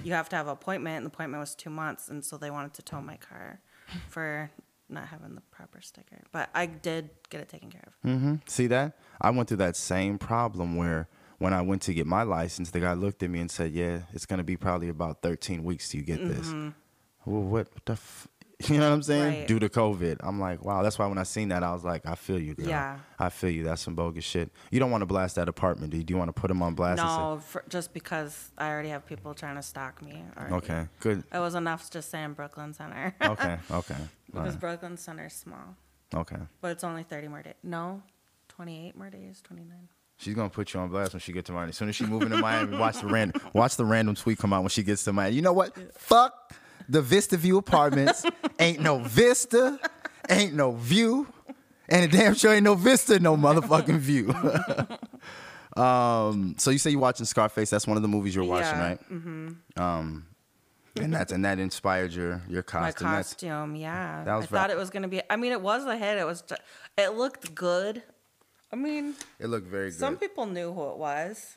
You have to have an appointment, and the appointment was two months, and so they wanted to tow my car (laughs) for not having the proper sticker. But I did get it taken care of. Mm-hmm. See that? I went through that same problem where when I went to get my license, the guy looked at me and said, "Yeah, it's gonna be probably about 13 weeks till you get this." Well, what the? F-? (laughs) You know what I'm saying? Mm-hmm. Right. Due to COVID, I'm like, wow. That's why when I seen that, I was like, I feel you, girl. Yeah. I feel you. That's some bogus shit. You don't want to blast that apartment, do you? Do you want to put them on blast? No, for, just because I already have people trying to stalk me. Already. Okay. Good. It was enough to just saying Brooklyn Center. (laughs) Okay. Okay. Because right. Brooklyn Center's small. Okay. But it's only 30 more days. No, 28 more days, 29. She's gonna put you on blast when she gets to Miami. As soon as she move into Miami, watch the random watch the random tweet come out when she gets to Miami. You know what? Fuck the Vista View Apartments. ain't no Vista, ain't no view, and it damn sure ain't no Vista, no motherfucking view. (laughs) um, so you say you're watching Scarface? That's one of the movies you're watching, Yeah, right? Mm-hmm. Um, and that's and that inspired your your My costume. That's- costume, yeah. that was I thought it was gonna be. I mean, it was a hit. It was. It looked good. I mean, it looked very good. some people knew who it was.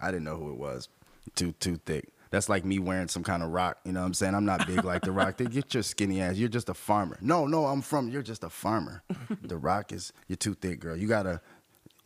I didn't know who it was. Too too thick. That's like me wearing some kind of rock. You know what I'm saying? I'm not big like the rock. They get your skinny ass. You're just a farmer. No, no, I'm from. You're just a farmer. (laughs) the rock is. You're too thick, girl. You gotta.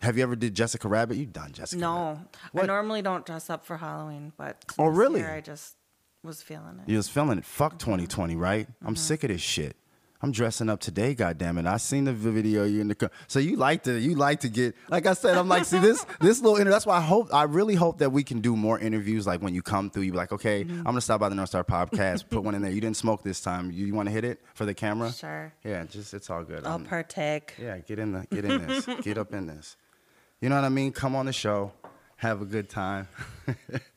Have you ever did Jessica Rabbit? You done Jessica? Rabbit. No? I normally don't dress up for Halloween, but Oh, really? I just was feeling it. You was feeling it. Fuck mm-hmm. 2020, right? I'm mm-hmm. sick of this shit. I'm dressing up today, goddamn it! I seen the video you in the co- so you like to you like to get like I said I'm like see this (laughs) this little inter- that's why I hope I really hope that we can do more interviews like when you come through you be like okay mm-hmm. I'm gonna stop by the North Star podcast put one in there. You didn't smoke this time. You, you want to hit it for the camera? Sure. yeah just it's all good. I'll I'm- partake. yeah get in the get in this. Get up in this. You know what I mean? Come on the show. Have a good time. (laughs)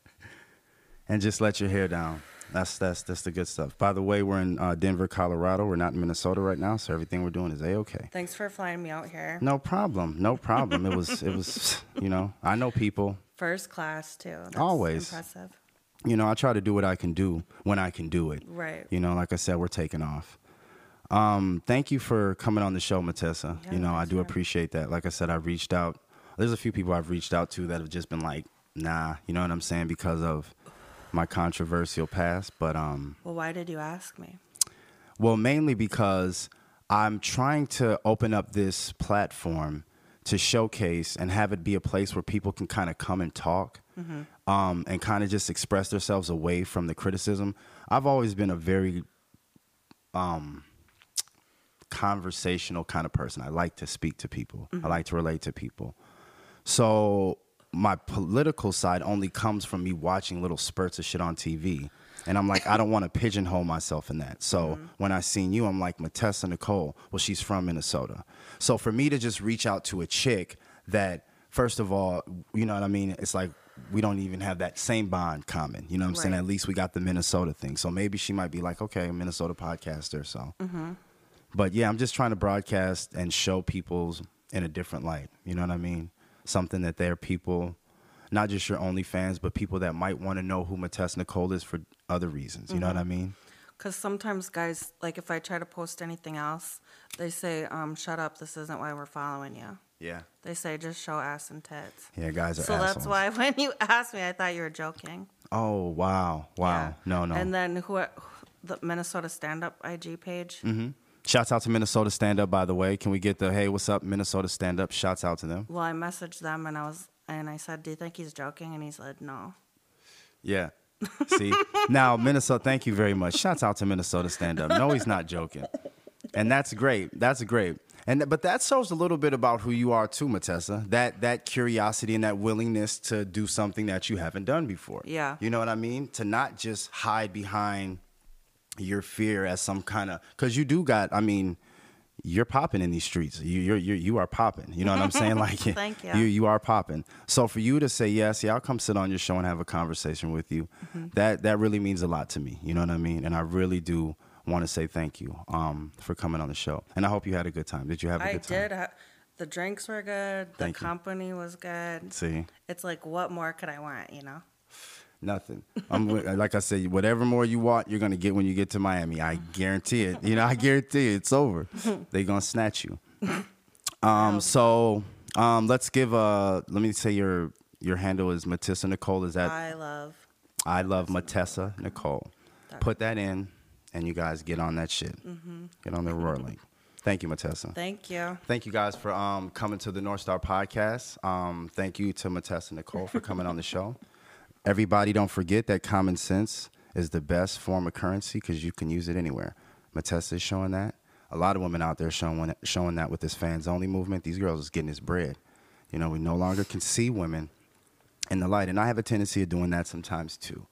And just let your hair down. That's that's that's the good stuff. By the way, we're in uh, Denver, Colorado. We're not in Minnesota right now, so everything we're doing is a okay. Thanks for flying me out here. No problem, no problem. it was it was you know I know people. First class too. That's Always. impressive. You know I try to do what I can do when I can do it. Right. You know, like I said, we're taking off. Um, thank you for coming on the show, Matessa. Yeah, you know, I do appreciate that. Like I said, I've reached out. There's a few people I've reached out to that have just been like, nah, you know what I'm saying, because of my controversial past. But um, Well, why did you ask me? Well, mainly because I'm trying to open up this platform to showcase and have it be a place where people can kind of come and talk um, and kind of just express themselves away from the criticism. I've always been a very um, conversational kind of person. I like to speak to people, I like to relate to people. So my political side only comes from me watching little spurts of shit on TV. And I'm like, I don't want to pigeonhole myself in that. So mm-hmm. when I seen you, I'm like, Matessa Nicole, well, she's from Minnesota. So for me to just reach out to a chick that, first of all, you know what I mean? It's like we don't even have that same bond common. You know what I'm saying? At least we got the Minnesota thing. So maybe she might be like, okay, Minnesota podcaster. So, mm-hmm. but yeah, I'm just trying to broadcast and show people's in a different light. You know what I mean? Something that they're people, not just your only fans, but people that might want to know who Matessa Nicole is for other reasons. You know what I mean? Because sometimes guys, like if I try to post anything else, they say, um, "Shut up! This isn't why we're following you." Yeah. They say just show ass and tits. Yeah, guys are So assholes. that's why (laughs) when you asked me, I thought you were joking. Oh wow, wow. Yeah. No, no. And then who? The Minnesota Stand Up IG page. Mm-hmm. Shouts out to Minnesota Stand Up, by the way. Can we get the hey, what's up, Minnesota Stand Up? Shouts out to them. Well, I messaged them and I was and I said, "Do you think he's joking?" And he said, "No." Yeah. (laughs) See, now Minnesota, thank you very much. Shouts out to Minnesota Stand Up. No, he's not joking, and that's great. That's great. And but that shows a little bit about who you are too, Matessa. That that curiosity and that willingness to do something that you haven't done before. Yeah. You know what I mean? To not just hide behind your fear as some kind of because you do got. I mean. You're popping in these streets. You you're, you're you are popping. You know what I'm saying? (laughs) Like Thank you. You you are popping. So for you to say yes, yeah, I'll come sit on your show and have a conversation with you. Mm-hmm. That that really means a lot to me. You know what I mean? And I really do want to say thank you um, for coming on the show. And I hope you had a good time. Did you have a I good time? I did. Ha- the drinks were good. The Thank you. company was good. See. It's like, what more could I want? You know? Nothing. I'm (laughs) like I said, whatever more you want, you're gonna get when you get to Miami. I guarantee it. You know, I guarantee it. It's over. (laughs) They're gonna snatch you. (laughs) Um. So, um. Let's give. Uh. Let me say your your handle is Matessa Nicole. Is that I love. I love Matessa Nicole. Put that in, and you guys get on that shit. Get on the Roar link. Thank you, Matessa. Thank you. Thank you guys for um, coming to the North Star podcast. Um, thank you to Matessa Nicole for coming on the show. Everybody, don't forget that common sense is the best form of currency because you can use it anywhere. Matessa is showing that. A lot of women out there showing showing that with this fans only movement. These girls is getting this bread. You know, we no longer can see women in the light, and I have a tendency of doing that sometimes too.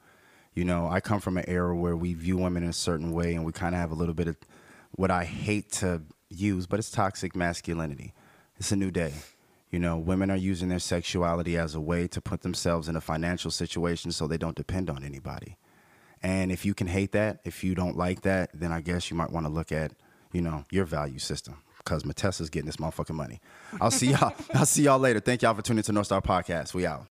You know, I come from an era where we view women in a certain way, and we kind of have a little bit of what I hate to use, but it's toxic masculinity. It's a new day. You know, women are using their sexuality as a way to put themselves in a financial situation so they don't depend on anybody. And if you can hate that, if you don't like that, then I guess you might want to look at, you know, your value system because Matessa's getting this motherfucking money. I'll see y'all. (laughs) I'll see y'all later. Thank y'all for tuning to North Star Podcast. We out.